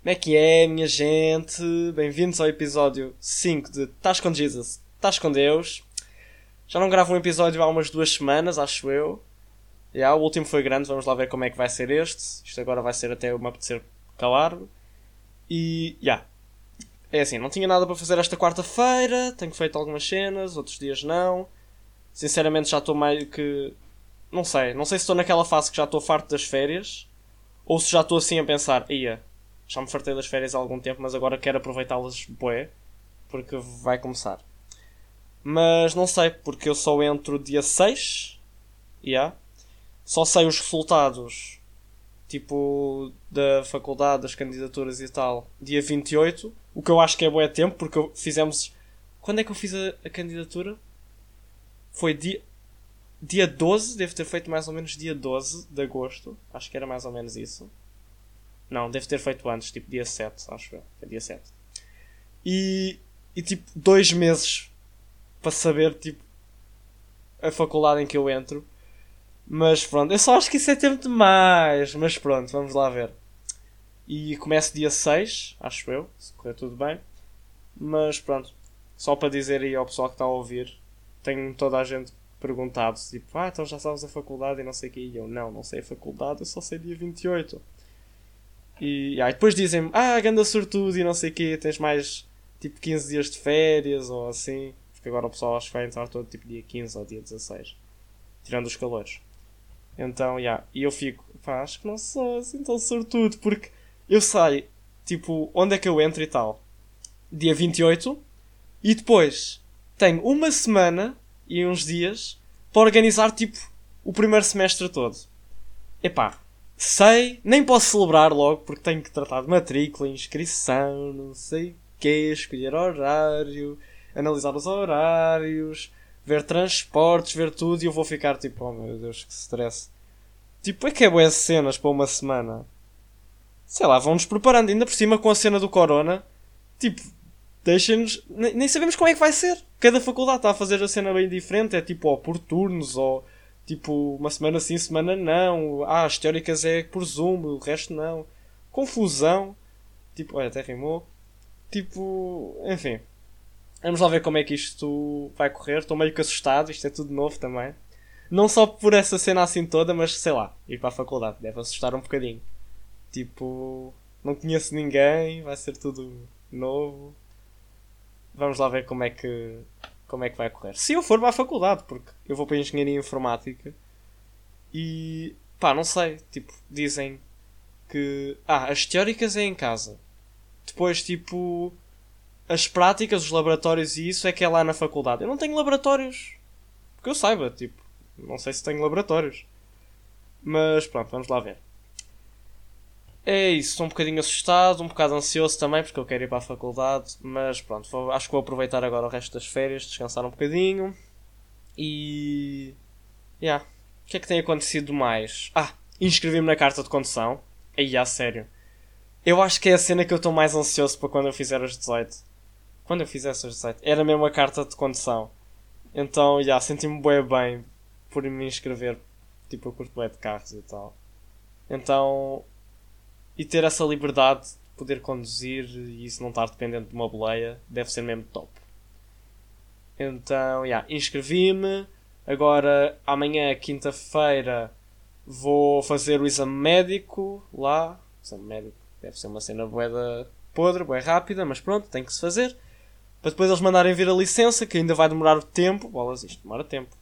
Como é que é, minha gente? Bem-vindos ao episódio 5 de Tás com Jesus, Tás com Deus. Já não gravo um episódio há umas duas semanas, acho eu. Yeah, o último foi grande, vamos lá ver como é que vai ser este. Isto agora vai ser até uma apetecer calar-me. E, já. É assim, não tinha nada para fazer esta quarta-feira, tenho feito algumas cenas, outros dias não. Sinceramente já estou meio que... Não sei, não sei se estou naquela fase que já estou farto das férias. Ou se já estou assim a pensar, ia, já me fartei das férias há algum tempo, mas agora quero aproveitá-las bué, porque vai começar. Mas não sei, porque eu só entro dia 6, yeah. só sei os resultados, tipo, da faculdade, das candidaturas e tal, dia 28, o que eu acho que é bué tempo, porque fizemos... Quando é que eu fiz a, a candidatura? Foi dia, dia 12, devo ter feito mais ou menos dia 12 de agosto. Acho que era mais ou menos isso. Não, deve ter feito antes, tipo dia 7, acho eu. Foi dia 7. E, e tipo, dois meses para saber, tipo, a faculdade em que eu entro. Mas pronto, eu só acho que isso é tempo demais. Mas pronto, vamos lá ver. E começo dia 6, acho eu, se correr tudo bem. Mas pronto, só para dizer aí ao pessoal que está a ouvir, tenho toda a gente perguntado, tipo, ah, então já sabes a faculdade e não sei o que. E eu, não, não sei a faculdade, eu só sei dia 28. E depois dizem-me, ah, ganda sortudo e não sei o que, tens mais tipo 15 dias de férias ou assim. Porque agora o pessoal acho que vai entrar todo tipo dia 15 ou dia 16. Tirando os calores. Então, já. Yeah. E eu fico, pá, acho que não sou assim tão sortudo. Porque eu sei, tipo, onde é que eu entro e tal. Dia 28. E depois tenho uma semana e uns dias para organizar, tipo, o primeiro semestre todo. Epá, sei, nem posso celebrar logo porque tenho que tratar de matrícula, inscrição, não sei o quê, escolher horário, analisar os horários, ver transportes, ver tudo e eu vou ficar tipo, oh meu Deus, que stress. Tipo, é que é boas cenas para uma semana. Sei lá, vão-nos preparando, ainda por cima com a cena do Corona. Tipo, deixem-nos. Nem sabemos como é que vai ser. Cada faculdade está a fazer a cena bem diferente, é tipo, ó, por turnos, ou Tipo, uma semana sim, semana não. Ah, as teóricas é por Zoom, o resto não. Confusão. Tipo, olha, até rimou. Tipo, enfim. Vamos lá ver como é que isto vai correr. Estou meio que assustado, isto é tudo novo também. Não só por essa cena assim toda, mas sei lá, ir para a faculdade. Deve assustar um bocadinho. Tipo, não conheço ninguém, vai ser tudo novo. Vamos lá ver como é que como é que vai correr. Se eu for para a faculdade, porque eu vou para a Engenharia Informática e pá, não sei, tipo, dizem que ah, as teóricas é em casa. Depois, tipo, as práticas, os laboratórios e isso é que é lá na faculdade. Eu não tenho laboratórios. Que eu saiba, tipo, não sei se tenho laboratórios. Mas pronto, vamos lá ver. É isso, estou um bocadinho assustado, um bocado ansioso também, porque eu quero ir para a faculdade, mas pronto, vou, acho que vou aproveitar agora o resto das férias, descansar um bocadinho. E. Yeah. O que é que tem acontecido mais? Ah, inscrevi-me na carta de condução. Aí, a sério. Eu acho que é a cena que eu estou mais ansioso para quando eu fizer os 18. Quando eu fizesse os 18. Era mesmo a carta de condução. Então, já, yeah, senti-me bem bem por me inscrever. Tipo, eu curto de carros e tal. Então, e ter essa liberdade de poder conduzir e isso não estar dependente de uma boleia deve ser mesmo top. Então, yeah, inscrevi-me. Agora, amanhã, quinta-feira, vou fazer o exame médico lá. O exame médico deve ser uma cena boeda podre, boé rápida, mas pronto, tem que se fazer. Para depois eles mandarem vir a licença, que ainda vai demorar tempo. Bolas, isto demora tempo.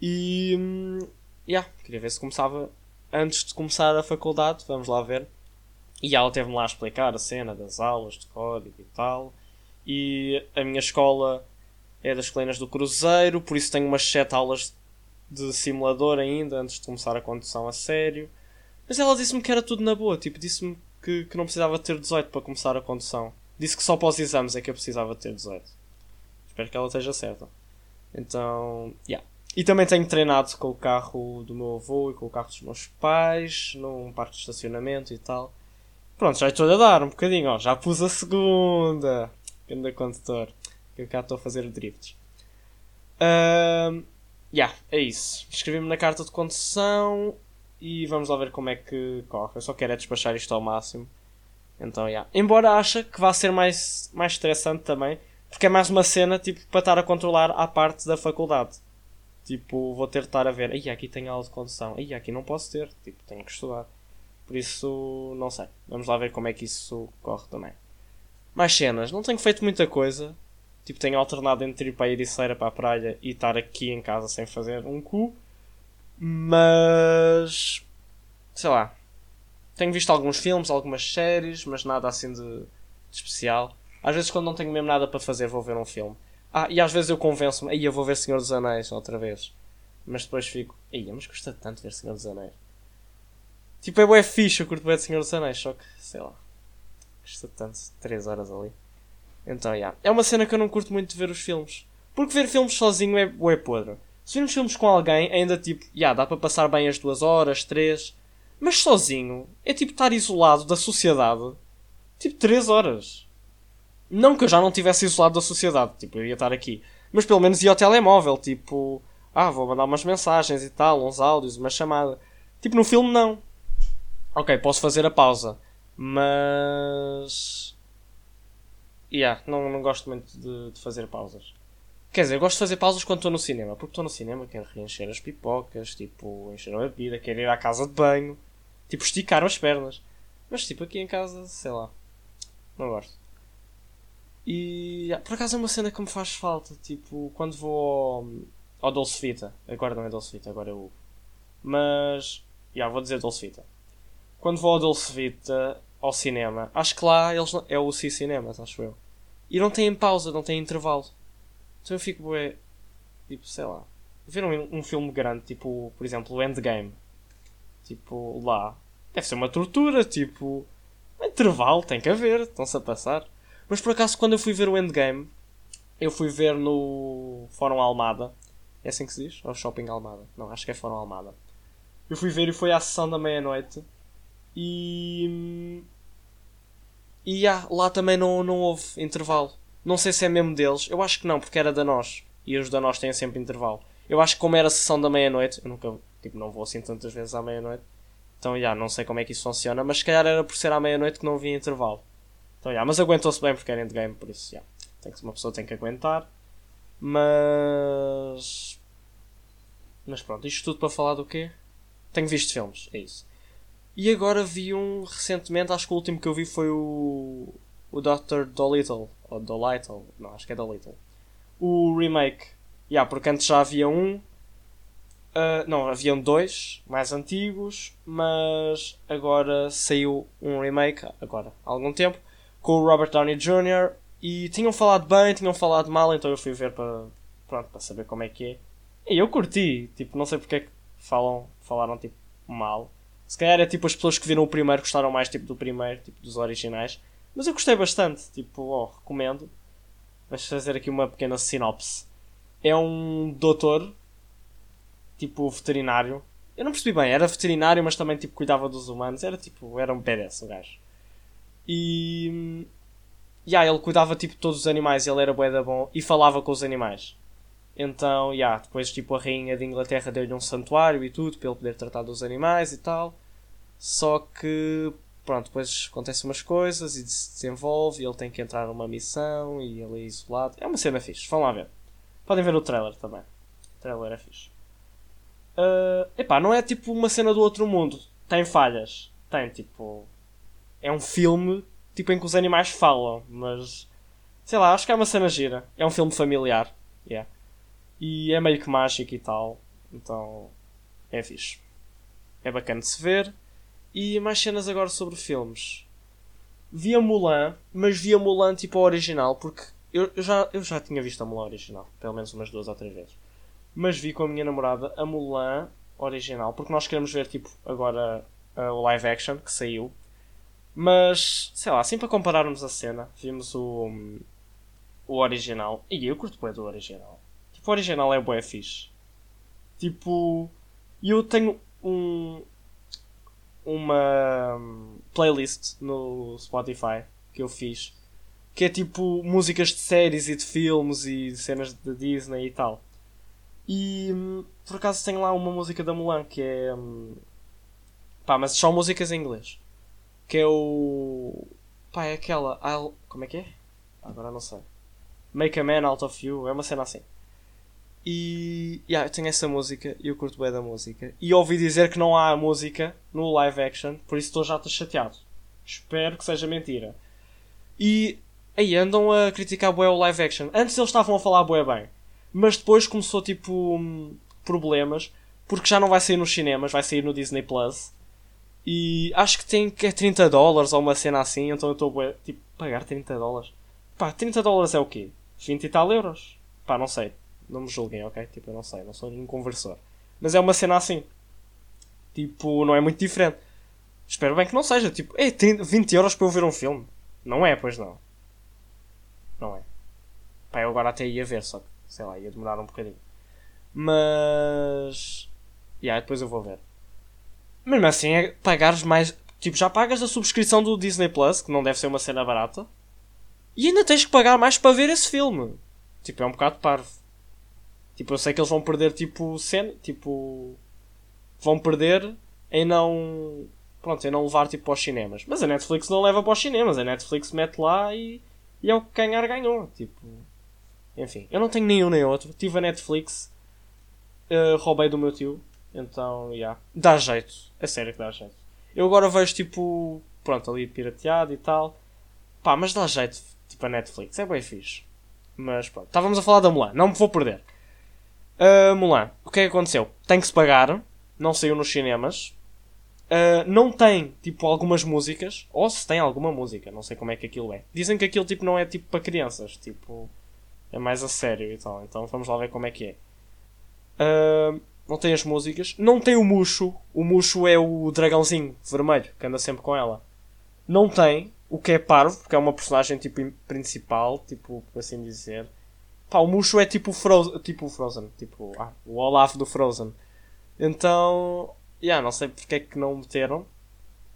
E. Hum, yeah, queria ver se começava antes de começar a faculdade, vamos lá ver. E ela teve-me lá a explicar a cena das aulas de código e tal. E a minha escola é das colinas do Cruzeiro, por isso tenho umas 7 aulas de simulador ainda antes de começar a condução a sério. Mas ela disse-me que era tudo na boa, tipo, disse-me que, que não precisava ter 18 para começar a condução. Disse que só para os exames é que eu precisava ter 18. Espero que ela esteja certa. Então, yeah. E também tenho treinado com o carro do meu avô e com o carro dos meus pais, num parque de estacionamento e tal. Pronto, já estou a dar um bocadinho, ó. Já pus a segunda. Grande condutor. Que eu cá estou a fazer drifts. Um, yeah, é isso. Escrevi-me na carta de condução e vamos lá ver como é que corre. Eu só quero é despachar isto ao máximo. Então, yeah. Embora acha que vai ser mais, mais estressante também, porque é mais uma cena tipo para estar a controlar à parte da faculdade. Tipo, vou ter de estar a ver, aí aqui tem aula de condução, aí aqui não posso ter, tipo, tenho que estudar. Por isso, não sei. Vamos lá ver como é que isso corre também. Mais cenas, não tenho feito muita coisa. Tipo, tenho alternado entre ir para a Ericeira para a praia e estar aqui em casa sem fazer um cu. Mas. Sei lá. Tenho visto alguns filmes, algumas séries, mas nada assim de, de especial. Às vezes, quando não tenho mesmo nada para fazer, vou ver um filme. Ah, e às vezes eu convenço-me, aí eu vou ver Senhor dos Anéis outra vez. Mas depois fico, aí, mas custa tanto ver Senhor dos Anéis. Tipo, é bué fixe, eu curto bem de Senhor dos Anéis, só que, sei lá, custa tanto, 3 horas ali. Então, já. Yeah. É uma cena que eu não curto muito de ver os filmes. Porque ver filmes sozinho é bué podre. Se virmos filmes com alguém, ainda tipo, já, yeah, dá para passar bem as duas horas, três. Mas sozinho, é tipo estar isolado da sociedade. Tipo, 3 horas. Não que eu já não tivesse isolado da sociedade, tipo, eu ia estar aqui. Mas pelo menos ia ao telemóvel, tipo, ah, vou mandar umas mensagens e tal, uns áudios, uma chamada. Tipo, no filme não. Ok, posso fazer a pausa. Mas. Yeah, não, não gosto muito de, de fazer pausas. Quer dizer, eu gosto de fazer pausas quando estou no cinema, porque estou no cinema, quero reencher as pipocas, tipo, encher a bebida, quero ir à casa de banho, tipo, esticar as pernas. Mas, tipo, aqui em casa, sei lá, não gosto. E por acaso é uma cena que me faz falta, tipo, quando vou ao, ao Dolce Vita, agora não é Dolce Vita, agora é o. Mas, já, yeah, vou dizer Dolce Vita. Quando vou ao Dolce Vita, ao cinema, acho que lá eles não, é o C Cinemas, acho eu. E não tem pausa, não tem intervalo. Então eu fico, bué, tipo, sei lá, ver um, um filme grande, tipo, por exemplo, Endgame. Tipo, lá, deve ser uma tortura, tipo, intervalo, tem que haver, estão-se a passar. Mas por acaso, quando eu fui ver o Endgame, eu fui ver no Fórum Almada. É assim que se diz? Ou Shopping Almada? Não, acho que é Fórum Almada. Eu fui ver e foi à sessão da meia-noite. E. E lá também não, não houve intervalo. Não sei se é mesmo deles. Eu acho que não, porque era da nós. E os da nós têm sempre intervalo. Eu acho que como era a sessão da meia-noite, eu nunca tipo, não vou assim tantas vezes à meia-noite. Então já, yeah, não sei como é que isso funciona, mas se calhar era por ser à meia-noite que não havia intervalo. Então, yeah, mas aguentou-se bem porque era endgame, por isso, yeah, tem que, uma pessoa tem que aguentar. Mas. Mas pronto, isto tudo para falar do quê? Tenho visto filmes, é isso. E agora vi um recentemente, acho que o último que eu vi foi o. O Dr. Dolittle. Ou Dolittle, não, acho que é Dolittle. O remake. Yeah, porque antes já havia um. Uh, não, haviam dois mais antigos, mas agora saiu um remake, agora há algum tempo, com o Robert Downey Jr. E tinham falado bem, tinham falado mal, então eu fui ver para, para saber como é que é. E eu curti, tipo, não sei porque é que falam, falaram tipo mal. Se calhar é tipo as pessoas que viram o primeiro gostaram mais tipo do primeiro, tipo dos originais. Mas eu gostei bastante, tipo, oh, recomendo. Vamos fazer aqui uma pequena sinopse. É um doutor, tipo veterinário. Eu não percebi bem, era veterinário, mas também tipo cuidava dos humanos. Era tipo, era um BDS o gajo. E. Yeah, ele cuidava tipo de todos os animais, ele era bué da bom e falava com os animais. Então, yeah, depois tipo a rainha de Inglaterra deu-lhe um santuário e tudo para ele poder tratar dos animais e tal. Só que, pronto, depois acontecem umas coisas e se desenvolve e ele tem que entrar numa missão e ele é isolado. É uma cena fixe, vão lá ver. Podem ver o trailer também. O trailer é fixe. Uh, epá, não é tipo uma cena do outro mundo. Tem falhas. Tem tipo é um filme tipo em que os animais falam, mas sei lá, acho que é uma cena gira. É um filme familiar, yeah. E é meio que mágico e tal, então é fixe. É bacana de se ver. E mais cenas agora sobre filmes. Vi a Mulan, mas vi a Mulan tipo a original, porque eu, eu, já, eu já tinha visto a Mulan original, pelo menos umas duas ou três vezes. Mas vi com a minha namorada a Mulan original, porque nós queremos ver tipo agora o live action que saiu mas, sei lá, assim para compararmos a cena, vimos o, o original. E eu curto bem do original. Tipo, o original é bué fixe. Tipo, eu tenho um, uma playlist no Spotify que eu fiz que é tipo músicas de séries e de filmes e de cenas da Disney e tal. E por acaso tenho lá uma música da Mulan que é. Pá, mas são músicas em inglês que é o Pá, é aquela. I'll... Como é que é? Agora não sei. Make a Man Out of You. É uma cena assim. E. Yeah, eu tenho essa música e eu curto bem da música. E ouvi dizer que não há música no live action, por isso estou já chateado. Espero que seja mentira. E. Aí andam a criticar bué o live action. Antes eles estavam a falar bué bem. Mas depois começou tipo. hum, problemas. Porque já não vai sair nos cinemas, vai sair no Disney Plus. E acho que tem que é 30 dólares ou uma cena assim, então eu estou tipo, pagar 30 dólares. Pá, 30 dólares é o quê? 20 e tal euros? Pá, não sei. Não me julguem, ok? Tipo, eu não sei, não sou nenhum conversor. Mas é uma cena assim. Tipo, não é muito diferente. Espero bem que não seja. Tipo, é 30, 20 euros para eu ver um filme. Não é, pois não. Não é. Pá, eu agora até ia ver, só que, sei lá, ia demorar um bocadinho. Mas. E yeah, depois eu vou ver. Mesmo assim, é pagares mais. Tipo, já pagas a subscrição do Disney Plus, que não deve ser uma cena barata. E ainda tens que pagar mais para ver esse filme. Tipo, é um bocado parvo. Tipo, eu sei que eles vão perder, tipo, cena. Tipo. Vão perder em não. Pronto, em não levar, tipo, para os cinemas. Mas a Netflix não leva para os cinemas. A Netflix mete lá e. E é o que ganhar, ganhou. Tipo. Enfim, eu não tenho nenhum nem outro. Tive a Netflix. eh, roubei do meu tio. Então, já. Yeah. Dá jeito. É sério que dá jeito. Eu agora vejo tipo. Pronto, ali pirateado e tal. Pá, mas dá jeito. Tipo a Netflix. É bem fixe. Mas pronto. Estávamos a falar da Mulan. Não me vou perder. Uh, Mulan. O que é que aconteceu? Tem que se pagar. Não saiu nos cinemas. Uh, não tem, tipo, algumas músicas. Ou se tem alguma música. Não sei como é que aquilo é. Dizem que aquilo, tipo, não é, tipo, para crianças. Tipo... É mais a sério e tal. Então vamos lá ver como é que é. Uh, não tem as músicas. Não tem o Mushu. O Mushu é o dragãozinho vermelho que anda sempre com ela. Não tem. O que é parvo, porque é uma personagem tipo principal, tipo, por assim dizer. Pá, o Mushu é tipo o Frozen. Tipo o Frozen. Tipo, ah, o Olaf do Frozen. Então. Yeah, não sei porque é que não meteram.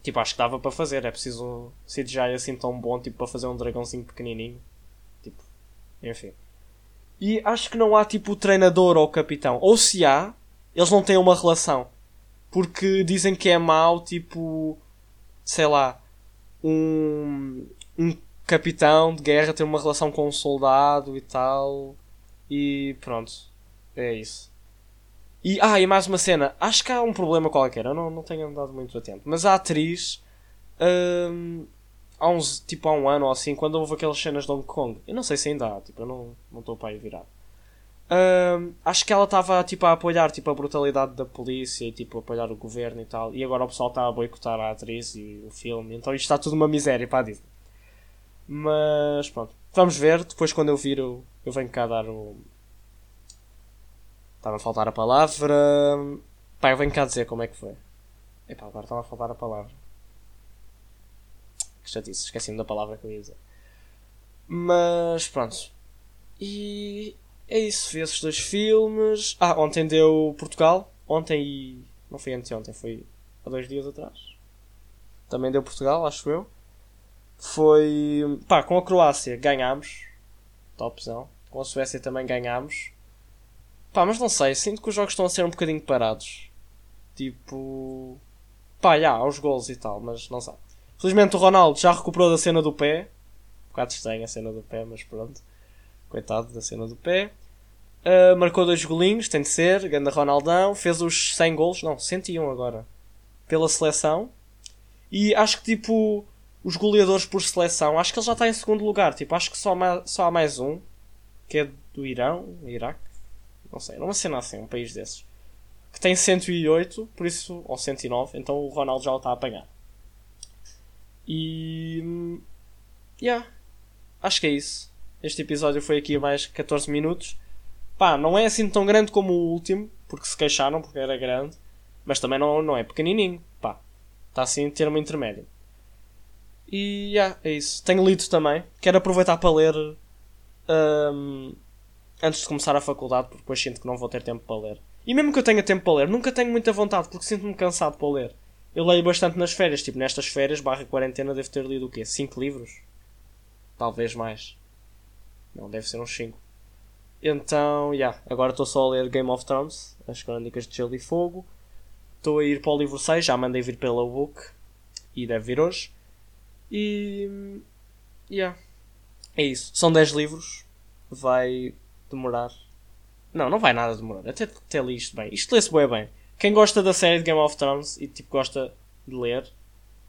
Tipo, acho que dava para fazer. É preciso CGI assim tão bom tipo, para fazer um dragãozinho pequenininho. Tipo, enfim. E acho que não há tipo o treinador ou o capitão. Ou se há, eles não têm uma relação. Porque dizem que é mau, tipo, sei lá, um, um capitão de guerra ter uma relação com um soldado e tal. E pronto, é isso. E, ah, e mais uma cena. Acho que há um problema qualquer. Eu não, não tenho andado muito atento. Mas a atriz, hum, há uns, tipo há um ano ou assim, quando houve aquelas cenas de Hong Kong, eu não sei se ainda há, tipo, eu não não estou para aí virar. Acho que ela estava tipo, a apoiar tipo, a brutalidade da polícia e tipo, a apoiar o governo e tal. E agora o pessoal está a boicotar a atriz e o filme. Então isto está tudo uma miséria para a Disney. Mas pronto, vamos ver. Depois quando eu vir eu, eu venho cá dar o. Estava a faltar a palavra. Pá, eu venho cá dizer como é que foi. Epá, agora estava a faltar a palavra. Que chatice, esqueci-me da palavra que eu ia dizer. Mas pronto. E é isso, vi esses dois filmes. Ah, ontem deu Portugal. Ontem e. Não foi anteontem, foi há dois dias atrás. Também deu Portugal, acho eu. Foi. Pá, com a Croácia ganhámos. Topzão. Com a Suécia também ganhámos. Pá, mas não sei, sinto que os jogos estão a ser um bocadinho parados. Tipo. Pá, já, aos gols e tal, mas não sei. Felizmente o Ronaldo já recuperou da cena do pé. Um bocado estranha a cena do pé, mas pronto. Coitado da cena do pé. Uh, marcou dois golinhos, tem de ser. Ganda Ronaldão. Fez os 100 golos. Não, 101 agora. Pela seleção. E acho que tipo. Os goleadores por seleção. Acho que ele já está em segundo lugar. Tipo, acho que só, só há mais um. Que é do Irão. Iraque. Não sei. Não uma cena assim. Um país desses. Que tem 108. Por isso. Ou 109. Então o Ronaldo já o está a apanhar. E. hum, Yeah. Acho que é isso. Este episódio foi aqui mais 14 minutos. Pá, não é assim tão grande como o último, porque se queixaram, porque era grande. Mas também não, não é pequenininho. Pá, está assim em termo intermédio. E yeah, é isso. Tenho lido também. Quero aproveitar para ler hum, antes de começar a faculdade, porque depois sinto que não vou ter tempo para ler. E mesmo que eu tenha tempo para ler, nunca tenho muita vontade, porque sinto-me cansado para ler. Eu leio bastante nas férias, tipo nestas férias, barra quarentena, devo ter lido o quê? 5 livros? Talvez mais. Não, deve ser uns 5. Então, yeah, agora estou só a ler Game of Thrones, as Crónicas de Gelo e Fogo. Estou a ir para o livro 6, já mandei vir pela book e deve vir hoje. E yeah. É isso. São 10 livros. Vai demorar. Não, não vai nada demorar. Até, até li isto bem. Isto lê-se bem bem. Quem gosta da série de Game of Thrones e tipo gosta de ler,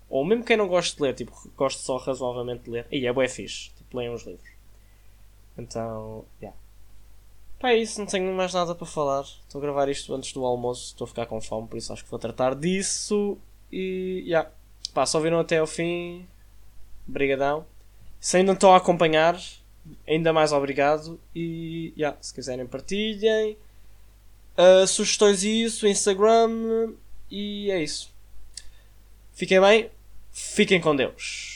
ou mesmo quem não gosta de ler, tipo, gosta só razoavelmente de ler, e é bem fixe. Tipo, leiam os livros. Então, yeah. Pá, é isso, não tenho mais nada para falar. Estou a gravar isto antes do almoço, estou a ficar com fome, por isso acho que vou tratar disso. E, yeah. Pá, só viram até ao fim. Brigadão. Se ainda estão a acompanhar, ainda mais obrigado. E, yeah, se quiserem partilhem. Uh, sugestões isso, Instagram. E é isso. Fiquem bem. Fiquem com Deus.